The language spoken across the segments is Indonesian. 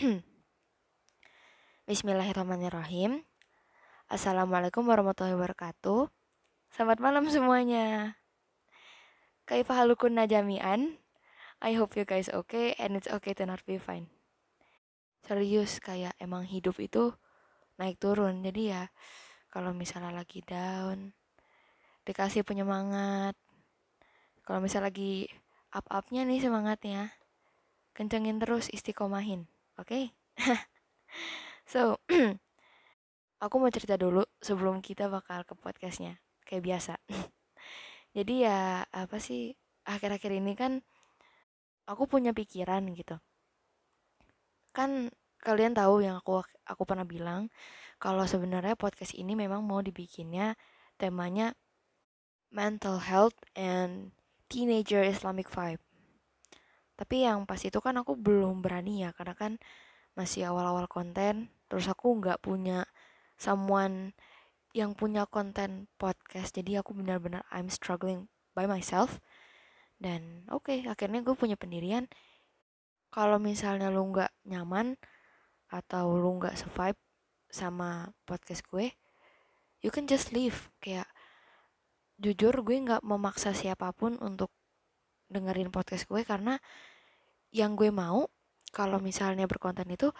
Bismillahirrahmanirrahim. Assalamualaikum warahmatullahi wabarakatuh. Selamat malam semuanya. Kaifa halukun najamian? I hope you guys okay and it's okay to not be fine. Serius kayak emang hidup itu naik turun. Jadi ya kalau misalnya lagi down dikasih penyemangat. Kalau misalnya lagi up-upnya nih semangatnya, kencengin terus istiqomahin. Oke? Okay? So, aku mau cerita dulu sebelum kita bakal ke podcastnya, kayak biasa. Jadi ya apa sih akhir-akhir ini kan aku punya pikiran gitu. Kan kalian tahu yang aku aku pernah bilang kalau sebenarnya podcast ini memang mau dibikinnya temanya mental health and teenager Islamic vibe. Tapi yang pas itu kan aku belum berani ya karena kan masih awal-awal konten terus aku nggak punya someone yang punya konten podcast jadi aku benar-benar I'm struggling by myself. Dan oke okay, akhirnya gue punya pendirian. Kalau misalnya lu nggak nyaman atau lu nggak survive sama podcast gue you can just leave. Kayak jujur gue nggak memaksa siapa pun untuk dengerin podcast gue karena yang gue mau kalau misalnya berkonten itu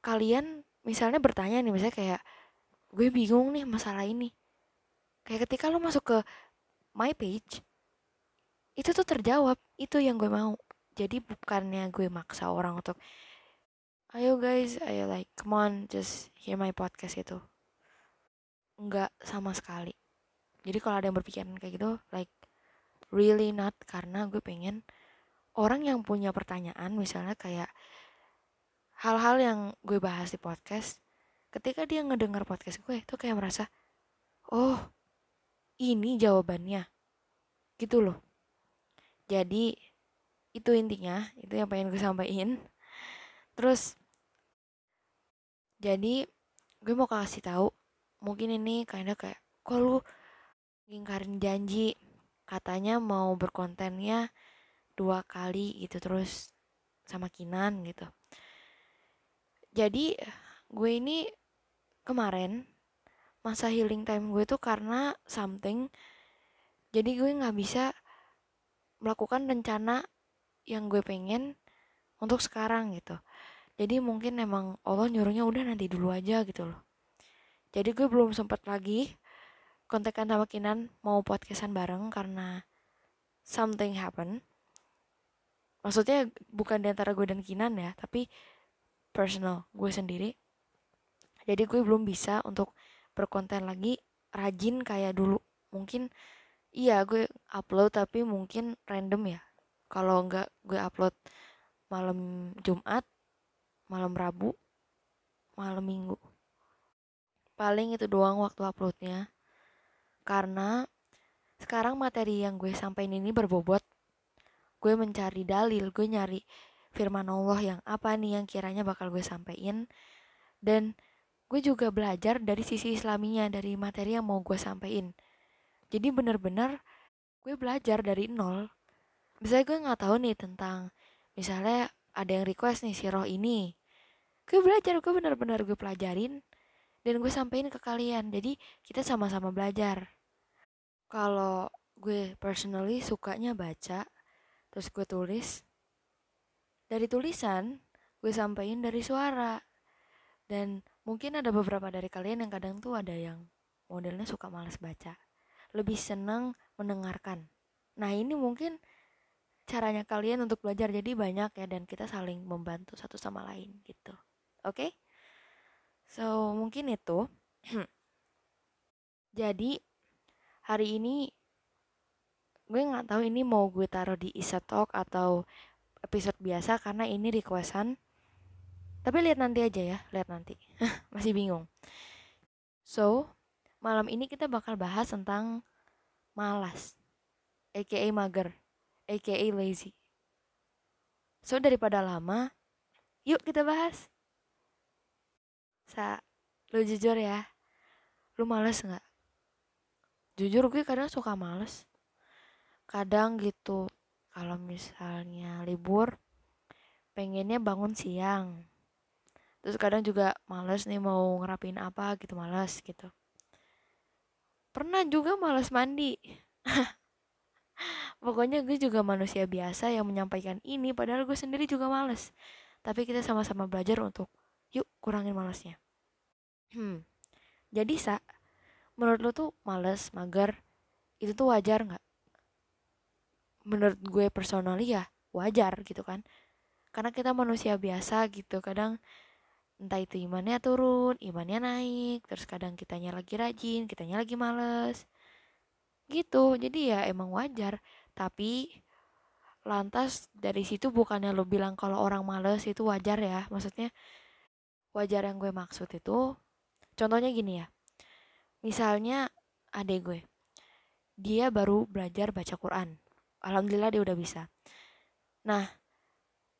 kalian misalnya bertanya nih misalnya kayak gue bingung nih masalah ini. Kayak ketika lo masuk ke my page itu tuh terjawab itu yang gue mau. Jadi bukannya gue maksa orang untuk ayo guys ayo like come on just hear my podcast itu nggak sama sekali. Jadi kalau ada yang berpikiran kayak gitu like really not karena gue pengen orang yang punya pertanyaan misalnya kayak hal-hal yang gue bahas di podcast ketika dia ngedengar podcast gue itu kayak merasa oh ini jawabannya. Gitu loh. Jadi itu intinya itu yang pengen gue sampaikan. Terus jadi gue mau kasih tahu mungkin ini kayaknya kayak kok lu ngingkarin janji? Katanya mau berkontennya dua kali gitu terus sama Kinan gitu. Jadi gue ini kemarin masa healing time gue tuh karena something jadi gue nggak bisa melakukan rencana yang gue pengen untuk sekarang gitu. Jadi mungkin emang Allah nyuruhnya udah nanti dulu aja gitu loh. Jadi gue belum sempat lagi kontekan sama Kinan mau podcastan bareng karena something happen maksudnya bukan di antara gue dan Kinan ya tapi personal gue sendiri. Jadi gue belum bisa untuk berkonten lagi rajin kayak dulu. Mungkin iya gue upload tapi mungkin random ya. Kalau enggak gue upload malam Jumat malam Rabu malam Minggu. Paling itu doang waktu uploadnya. Karena sekarang materi yang gue sampaikan ini berbobot gue mencari dalil gue nyari firman Allah yang apa nih yang kiranya bakal gue sampaikan. Dan gue juga belajar dari sisi islaminya dari materi yang mau gue sampaikan. Jadi bener-bener gue belajar dari nol. Misalnya gue nggak tahu nih tentang misalnya ada yang request nih si roh ini. Gue belajar gue bener-bener gue pelajarin dan gue sampaikan ke kalian. Jadi kita sama-sama belajar. Kalau gue personally sukanya baca terus gue tulis. Dari tulisan gue sampaikan dari suara. Dan mungkin ada beberapa dari kalian yang kadang tuh ada yang modelnya suka males baca. Lebih senang mendengarkan. Nah ini mungkin caranya kalian untuk belajar. Jadi banyak ya dan kita saling membantu satu sama lain gitu. Oke? Okay? so mungkin itu. Jadi hari ini gue nggak tahu ini mau gue taruh di Isa Talk atau episode biasa karena ini requestan. Tapi lihat nanti aja ya lihat nanti. Masih bingung. So malam ini kita bakal bahas tentang malas aka mager aka lazy. So daripada lama yuk kita bahas. Sa lu jujur ya lu males nggak? Jujur gue kadang suka males kadang gitu kalau misalnya libur pengennya bangun siang. Terus kadang juga males nih mau ngerapin apa gitu males gitu. Pernah juga males mandi. Pokoknya gue juga manusia biasa yang menyampaikan ini padahal gue sendiri juga males. Tapi kita sama-sama belajar untuk yuk kurangin malesnya. Hmm jadi sa menurut lo tuh males mager itu tuh wajar nggak menurut gue personally ya wajar gitu kan karena kita manusia biasa gitu kadang entah itu imannya turun, imannya naik, terus kadang kitanya lagi rajin, kitanya lagi males. Gitu, jadi ya emang wajar. Tapi lantas dari situ bukannya lo bilang kalau orang males itu wajar ya. Maksudnya wajar yang gue maksud itu contohnya gini ya. Misalnya adek gue. Dia baru belajar baca Quran. Alhamdulillah dia udah bisa. Nah,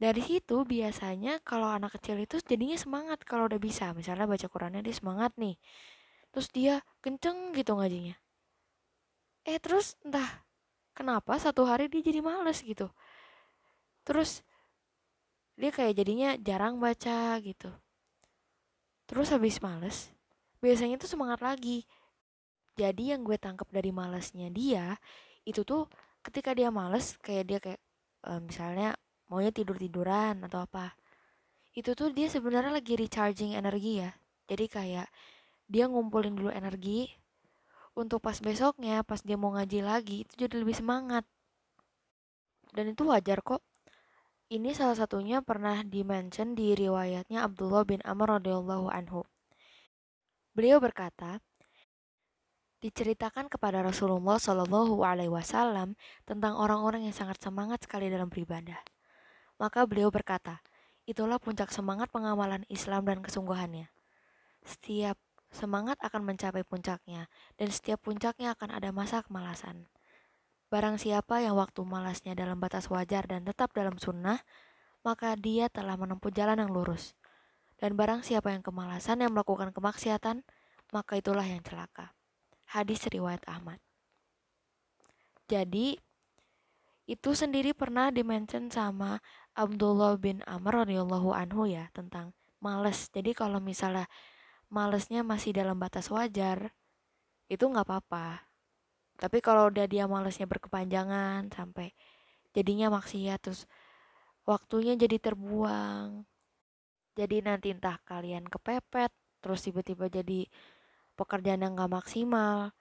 dari situ biasanya kalau anak kecil itu jadinya semangat kalau udah bisa. Misalnya baca Qurannya dia semangat nih. Terus dia kenceng gitu ngajinya. Eh terus entah kenapa satu hari dia jadi males gitu. Terus dia kayak jadinya jarang baca gitu. Terus habis males biasanya tuh semangat lagi. Jadi yang gue tangkap dari malesnya dia itu tuh ketika dia males kayak dia kayak uh, misalnya maunya tidur tiduran atau apa itu tuh dia sebenarnya lagi recharging energi ya. Jadi kayak dia ngumpulin dulu energi untuk pas besoknya pas dia mau ngaji lagi itu jadi lebih semangat. Dan itu wajar kok. Ini salah satunya pernah dimention di riwayatnya Abdullah bin Amr radhiyallahu anhu. Beliau berkata diceritakan kepada Rasulullah Shallallahu Alaihi Wasallam tentang orang-orang yang sangat semangat sekali dalam beribadah. Maka beliau berkata, itulah puncak semangat pengamalan Islam dan kesungguhannya. Setiap semangat akan mencapai puncaknya, dan setiap puncaknya akan ada masa kemalasan. Barang siapa yang waktu malasnya dalam batas wajar dan tetap dalam sunnah, maka dia telah menempuh jalan yang lurus. Dan barang siapa yang kemalasan yang melakukan kemaksiatan, maka itulah yang celaka. Hadis riwayat Ahmad. Jadi, itu sendiri pernah dimention sama Abdullah bin Amr radhiyallahu anhu ya tentang males. Jadi kalau misalnya malesnya masih dalam batas wajar, itu nggak apa-apa. Tapi kalau udah dia malesnya berkepanjangan sampai jadinya maksiat terus waktunya jadi terbuang. Jadi nanti entah kalian kepepet, terus tiba-tiba jadi pekerjaan yang nggak maksimal.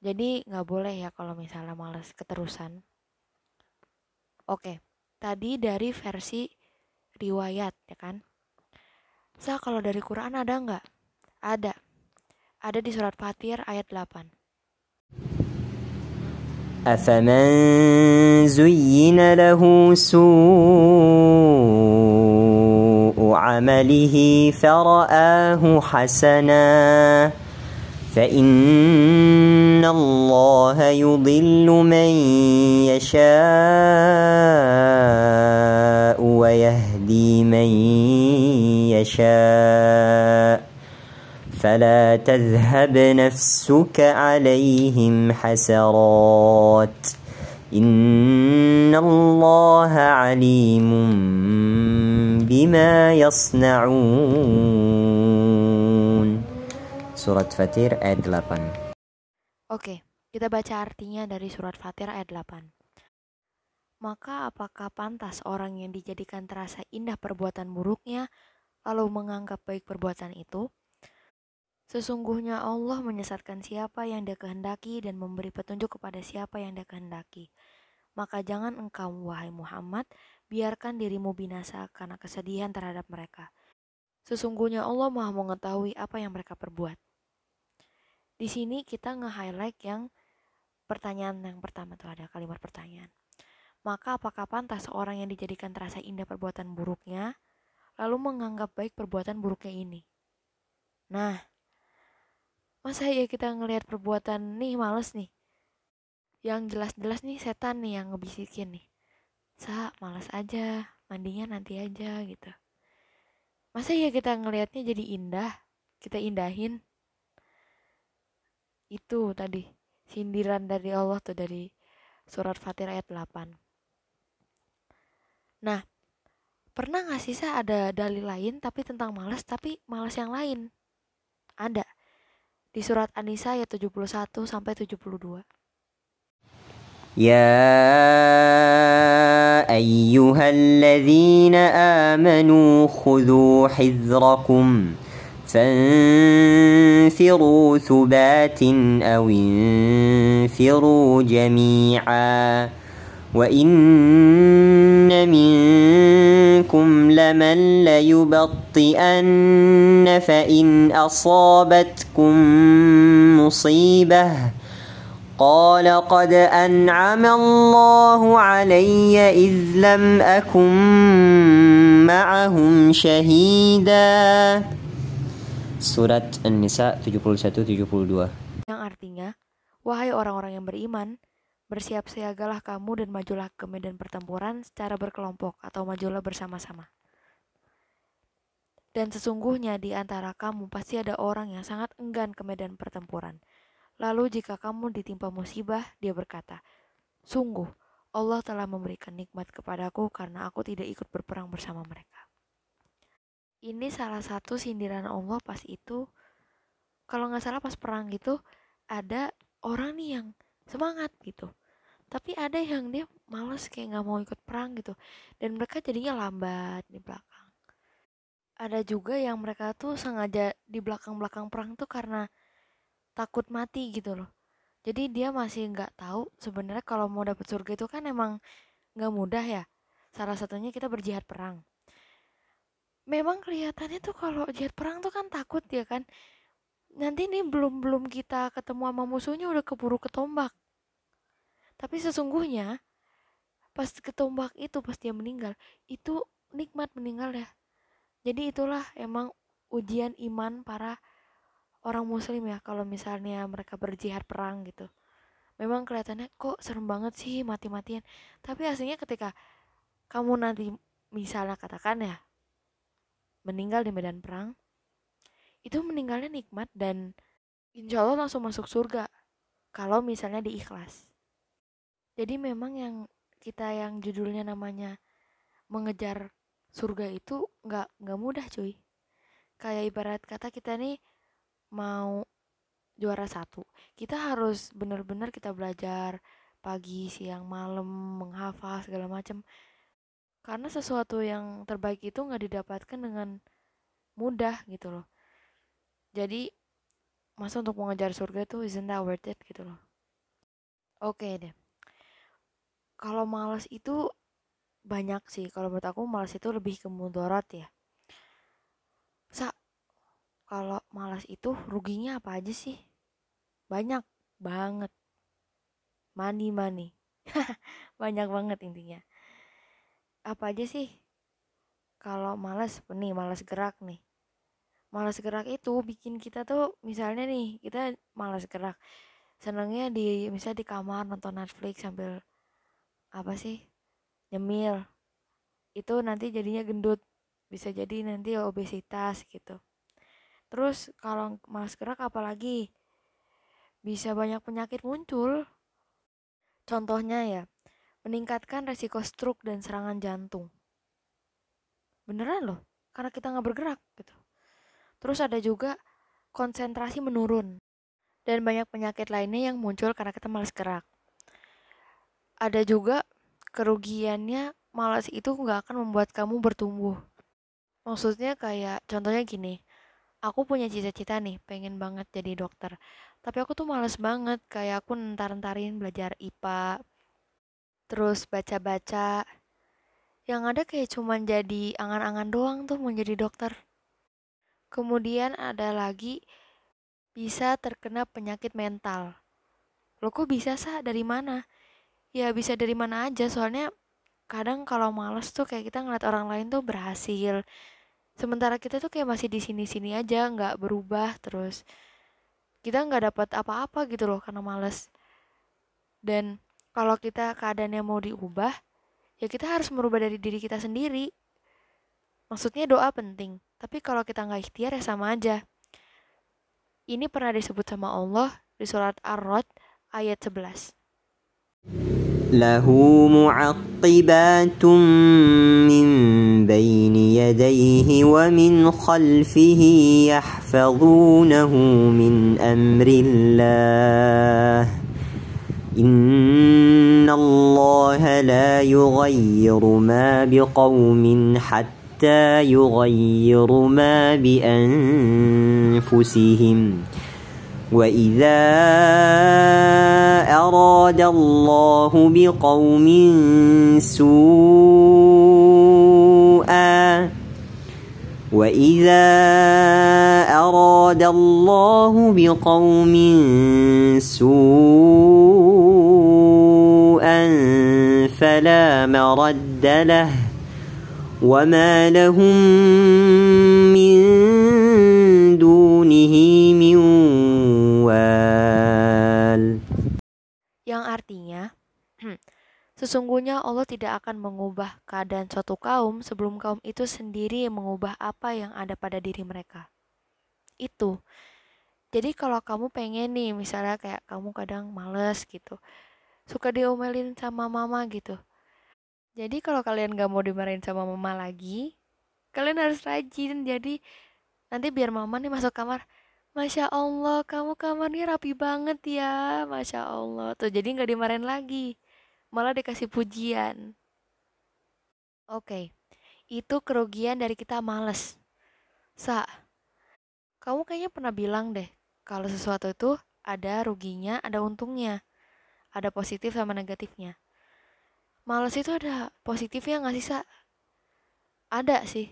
Jadi nggak boleh ya kalau misalnya males keterusan. Oke, tadi dari versi riwayat ya kan. Sa kalau dari Quran ada nggak? Ada. Ada di surat Fatir ayat 8. أفمن زين له سوء عمله فرآه حسنا. فإن الله يضل من يشاء ويهدي من يشاء. فلا تذهب نفسك عليهم حسرات. إن الله عليم بما يصنعون Surat Fatir ayat 8. Oke, kita baca artinya dari surat Fatir ayat 8. Maka apakah pantas orang yang dijadikan terasa indah perbuatan buruknya lalu menganggap baik perbuatan itu? Sesungguhnya Allah menyesatkan siapa yang dia kehendaki dan memberi petunjuk kepada siapa yang dia kehendaki. Maka jangan engkau, wahai Muhammad, biarkan dirimu binasa karena kesedihan terhadap mereka. Sesungguhnya Allah maha mengetahui apa yang mereka perbuat. Di sini kita nge-highlight yang pertanyaan yang pertama tuh ada kalimat pertanyaan. Maka apakah pantas orang yang dijadikan terasa indah perbuatan buruknya lalu menganggap baik perbuatan buruknya ini? Nah, masa ya kita ngelihat perbuatan nih males nih. Yang jelas-jelas nih setan nih yang ngebisikin nih. Sa, males aja, mandinya nanti aja gitu. Masa ya kita ngelihatnya jadi indah, kita indahin itu tadi sindiran dari Allah tuh dari surat Fatir ayat 8. Nah, Pernah gak sih sa ada dalil lain tapi tentang malas tapi malas yang lain? Ada. Di surat An-Nisa ayat 71 sampai 72. يا أيها الذين آمنوا خذوا حذركم فانفروا ثبات أو انفروا جميعا وإن منكم لمن ليبطئن فإن أصابتكم مصيبة قال قد أنعم الله علي إذ لم أكن معهم شهيدا Surat An-Nisa 71-72 Yang artinya, Wahai orang-orang yang beriman, bersiap siagalah kamu dan majulah ke medan pertempuran secara berkelompok atau majulah bersama-sama. Dan sesungguhnya di antara kamu pasti ada orang yang sangat enggan ke medan pertempuran. Lalu jika kamu ditimpa musibah, dia berkata, Sungguh, Allah telah memberikan nikmat kepadaku karena aku tidak ikut berperang bersama mereka. Ini salah satu sindiran Allah pas itu, kalau nggak salah pas perang gitu, ada orang nih yang semangat gitu. Tapi ada yang dia males kayak nggak mau ikut perang gitu. Dan mereka jadinya lambat di belakang. Ada juga yang mereka tuh sengaja di belakang-belakang perang tuh karena takut mati gitu loh. Jadi dia masih nggak tahu sebenarnya kalau mau dapet surga itu kan emang nggak mudah ya. Salah satunya kita berjihad perang. Memang kelihatannya tuh kalau jihad perang tuh kan takut ya kan. Nanti nih belum belum kita ketemu sama musuhnya udah keburu ketombak tapi sesungguhnya pas ketombak itu pas dia meninggal itu nikmat meninggal ya. Jadi itulah emang ujian iman para orang muslim ya kalau misalnya mereka berjihad perang gitu. Memang kelihatannya kok serem banget sih mati-matian. Tapi aslinya ketika kamu nanti misalnya katakan ya meninggal di medan perang itu meninggalnya nikmat dan insya Allah langsung masuk surga kalau misalnya diikhlas jadi memang yang kita yang judulnya namanya mengejar surga itu nggak nggak mudah cuy. Kayak ibarat kata kita nih mau juara satu kita harus benar-benar kita belajar pagi siang malam menghafal segala macam karena sesuatu yang terbaik itu nggak didapatkan dengan mudah gitu loh. Jadi masa untuk mengejar surga itu isn't that worth it gitu loh. Oke okay deh kalau malas itu banyak sih kalau menurut aku malas itu lebih ke mudarat ya sa kalau malas itu ruginya apa aja sih? Banyak banget. Money money. Banyak banget intinya. Apa aja sih? Kalau malas, nih malas gerak nih. Malas gerak itu bikin kita tuh misalnya nih, kita malas gerak. Senangnya di misalnya di kamar nonton Netflix sambil apa sih? Nyemil. Itu nanti jadinya gendut. Bisa jadi nanti obesitas gitu Terus kalau malas gerak apalagi bisa banyak penyakit muncul. Contohnya ya, meningkatkan resiko stroke dan serangan jantung. Beneran loh, karena kita nggak bergerak gitu. Terus ada juga konsentrasi menurun dan banyak penyakit lainnya yang muncul karena kita malas gerak. Ada juga kerugiannya malas itu nggak akan membuat kamu bertumbuh. Maksudnya kayak contohnya gini, aku punya cita-cita nih pengen banget jadi dokter. Tapi aku tuh males banget kayak aku ntar-ntarin belajar IPA terus baca-baca. Yang ada kayak cuman jadi angan-angan doang tuh mau jadi dokter. Kemudian ada lagi bisa terkena penyakit mental. Lo kok bisa sah dari mana ya bisa dari mana aja. Soalnya kadang kalau males tuh kayak kita ngeliat orang lain tuh berhasil. Sementara kita tuh kayak masih di sini-sini aja nggak berubah terus. Kita nggak dapat apa-apa gitu loh karena males. Dan kalau kita keadaannya mau diubah ya kita harus merubah dari diri kita sendiri. Maksudnya doa penting tapi kalau kita nggak ikhtiar ya sama aja. Ini pernah disebut sama Allah di surat Ar-Rod ayat 11 له معقبات من بين يديه ومن خلفه يحفظونه من أمر الله. إن الله لا يغير ما بقوم حتى يغيروا ما بأنفسهم. وإذا أراد الله بقوم سوءا وإذا أراد الله بقوم سوءا فلا مرد له وما لهم sesungguhnya Allah tidak akan mengubah keadaan suatu kaum sebelum kaum itu sendiri mengubah apa yang ada pada diri mereka. Itu. Jadi kalau kamu pengen nih, misalnya kayak kamu kadang males gitu, suka diomelin sama mama gitu. Jadi kalau kalian gak mau dimarahin sama mama lagi, kalian harus rajin. Jadi nanti biar mama nih masuk kamar, Masya Allah, kamu kamarnya rapi banget ya. Masya Allah. Tuh, jadi nggak dimarahin lagi. Malah dikasih pujian. Oke, itu kerugian dari kita males. Sa, kamu kayaknya pernah bilang deh, kalau sesuatu itu ada ruginya, ada untungnya. Ada positif sama negatifnya. Males itu ada positifnya nggak sih, Sa? Ada sih.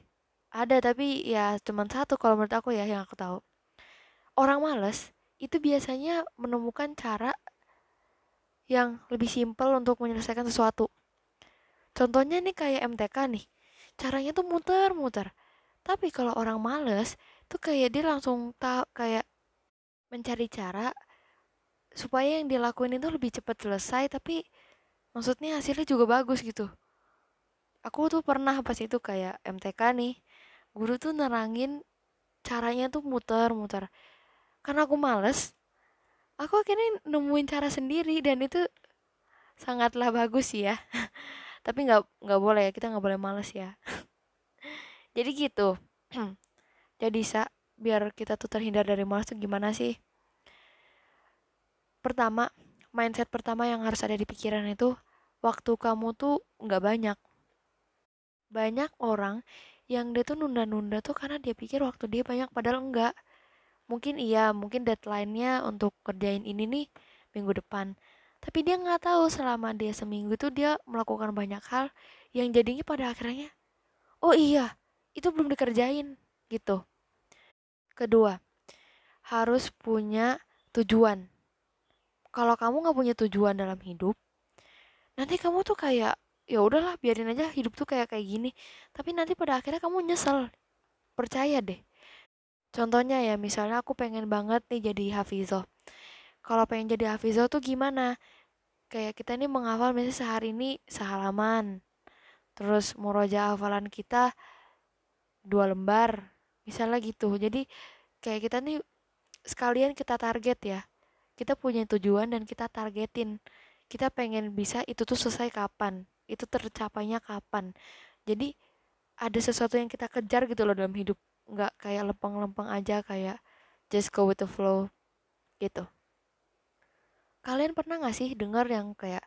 Ada, tapi ya cuman satu kalau menurut aku ya yang aku tahu orang males itu biasanya menemukan cara yang lebih simpel untuk menyelesaikan sesuatu. Contohnya nih kayak MTK nih, caranya tuh muter-muter. Tapi kalau orang males, tuh kayak dia langsung tak kayak mencari cara supaya yang dilakuin itu lebih cepat selesai, tapi maksudnya hasilnya juga bagus gitu. Aku tuh pernah pas itu kayak MTK nih, guru tuh nerangin caranya tuh muter-muter karena aku males aku akhirnya nemuin cara sendiri dan itu sangatlah bagus ya. Tapi nggak nggak boleh ya kita nggak boleh males ya. Jadi gitu. Jadi sa biar kita tuh terhindar dari males tuh gimana sih? Pertama mindset pertama yang harus ada di pikiran itu waktu kamu tuh nggak banyak. Banyak orang yang dia tuh nunda-nunda tuh karena dia pikir waktu dia banyak padahal enggak mungkin iya mungkin deadline-nya untuk kerjain ini nih minggu depan. Tapi dia nggak tahu selama dia seminggu itu dia melakukan banyak hal yang jadinya pada akhirnya oh iya itu belum dikerjain gitu. Kedua harus punya tujuan. Kalau kamu nggak punya tujuan dalam hidup nanti kamu tuh kayak ya udahlah biarin aja hidup tuh kayak kayak gini. Tapi nanti pada akhirnya kamu nyesel percaya deh Contohnya ya, misalnya aku pengen banget nih jadi hafizoh. Kalau pengen jadi hafizoh tuh gimana? Kayak kita nih menghafal misalnya sehari ini sehalaman. Terus muroja hafalan kita dua lembar. Misalnya gitu. Jadi kayak kita nih sekalian kita target ya. Kita punya tujuan dan kita targetin. Kita pengen bisa itu tuh selesai kapan. Itu tercapainya kapan. Jadi ada sesuatu yang kita kejar gitu loh dalam hidup nggak kayak lempeng-lempeng aja kayak just go with the flow gitu. Kalian pernah nggak sih dengar yang kayak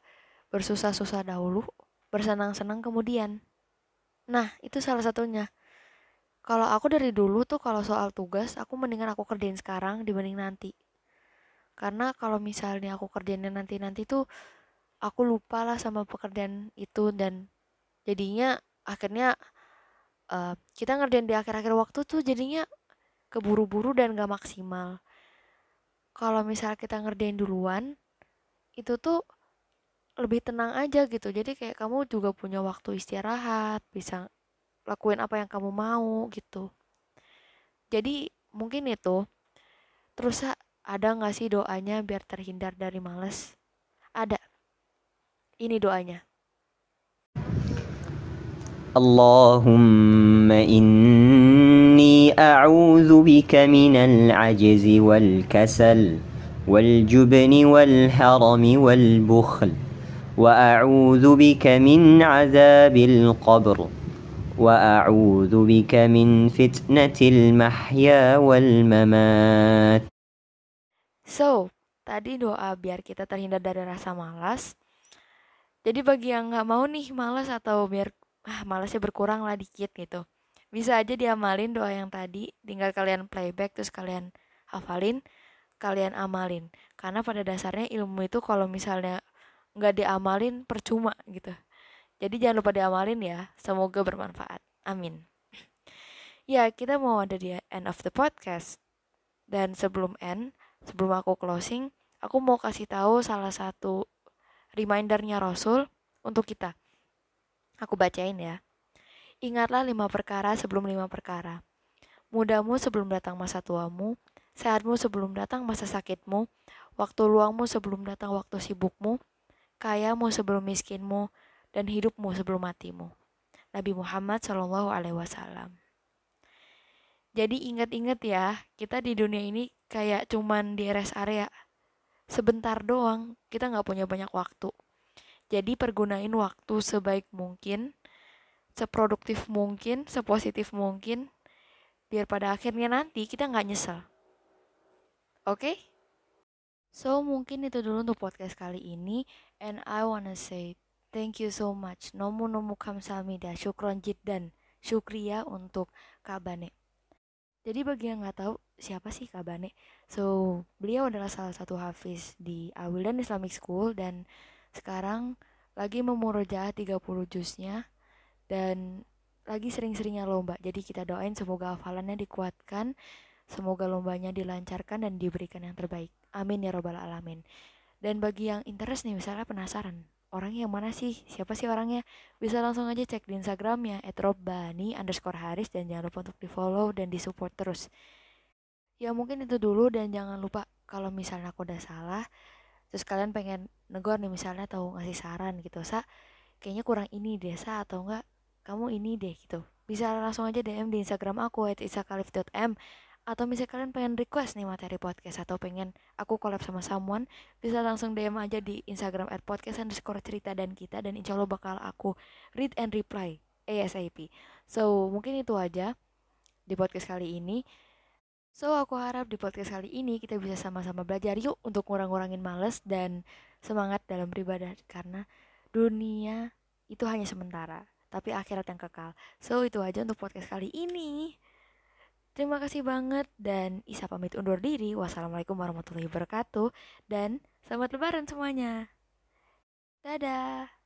bersusah-susah dahulu bersenang-senang kemudian? Nah itu salah satunya. Kalau aku dari dulu tuh kalau soal tugas aku mendingan aku kerjain sekarang dibanding nanti. Karena kalau misalnya aku kerjainnya nanti-nanti tuh aku lupa lah sama pekerjaan itu dan jadinya akhirnya uh, kita ngerjain di akhir-akhir waktu tuh jadinya keburu-buru dan gak maksimal. Kalau misal kita ngerjain duluan itu tuh lebih tenang aja gitu. Jadi kayak kamu juga punya waktu istirahat bisa lakuin apa yang kamu mau gitu. Jadi mungkin itu terus ada nggak sih doanya biar terhindar dari males? Ada. Ini doanya اللهم إني أعوذ بك من العجز والكسل والجبن والهرم والبخل وأعوذ بك من عذاب القبر وأعوذ بك من فتنة المحيا والممات So, tadi doa biar kita terhindar dari rasa malas. Jadi bagi yang nggak mau nih malas atau biar ah, malasnya berkurang lah dikit gitu. Bisa aja diamalin doa yang tadi, tinggal kalian playback terus kalian hafalin, kalian amalin. Karena pada dasarnya ilmu itu kalau misalnya nggak diamalin percuma gitu. Jadi jangan lupa diamalin ya. Semoga bermanfaat. Amin. ya, kita mau ada di end of the podcast. Dan sebelum end, sebelum aku closing, aku mau kasih tahu salah satu remindernya Rasul untuk kita. Aku bacain ya. Ingatlah lima perkara sebelum lima perkara. Mudamu sebelum datang masa tuamu, sehatmu sebelum datang masa sakitmu, waktu luangmu sebelum datang waktu sibukmu, kayamu sebelum miskinmu, dan hidupmu sebelum matimu. Nabi Muhammad Shallallahu Alaihi Wasallam. Jadi ingat-ingat ya, kita di dunia ini kayak cuman di rest area. Sebentar doang, kita nggak punya banyak waktu. Jadi pergunain waktu sebaik mungkin, seproduktif mungkin, sepositif mungkin, biar pada akhirnya nanti kita nggak nyesel. Oke? Okay? So, mungkin itu dulu untuk podcast kali ini. And I wanna say thank you so much. Nomu nomu kamsahamnida. Syukron jiddan. Syukria untuk Kabane. Jadi bagi yang nggak tahu siapa sih Kabane, so beliau adalah salah satu hafiz di Awildan Islamic School dan sekarang lagi memurojaah 30 juznya dan lagi sering-seringnya lomba. Jadi kita doain semoga hafalannya dikuatkan Semoga lombanya dilancarkan dan diberikan yang terbaik. Amin ya robbal alamin. Dan bagi yang interest nih, misalnya penasaran, orang yang mana sih? Siapa sih orangnya? Bisa langsung aja cek di Instagramnya @robbani underscore haris dan jangan lupa untuk di follow dan di support terus. Ya mungkin itu dulu dan jangan lupa kalau misalnya aku udah salah, terus kalian pengen negor nih misalnya atau ngasih saran gitu, sa kayaknya kurang ini deh sa atau enggak kamu ini deh gitu. Bisa langsung aja DM di Instagram aku @isakalif.m atau misalnya kalian pengen request nih materi podcast atau pengen aku collab sama someone bisa langsung DM aja di Instagram at podcast underscore cerita dan kita dan insya Allah bakal aku read and reply ASAP so mungkin itu aja di podcast kali ini so aku harap di podcast kali ini kita bisa sama-sama belajar yuk untuk ngurang-ngurangin males dan semangat dalam beribadah karena dunia itu hanya sementara tapi akhirat yang kekal so itu aja untuk podcast kali ini Terima kasih banget dan Isa pamit undur diri. Wassalamualaikum warahmatullahi wabarakatuh dan selamat lebaran semuanya. Dadah.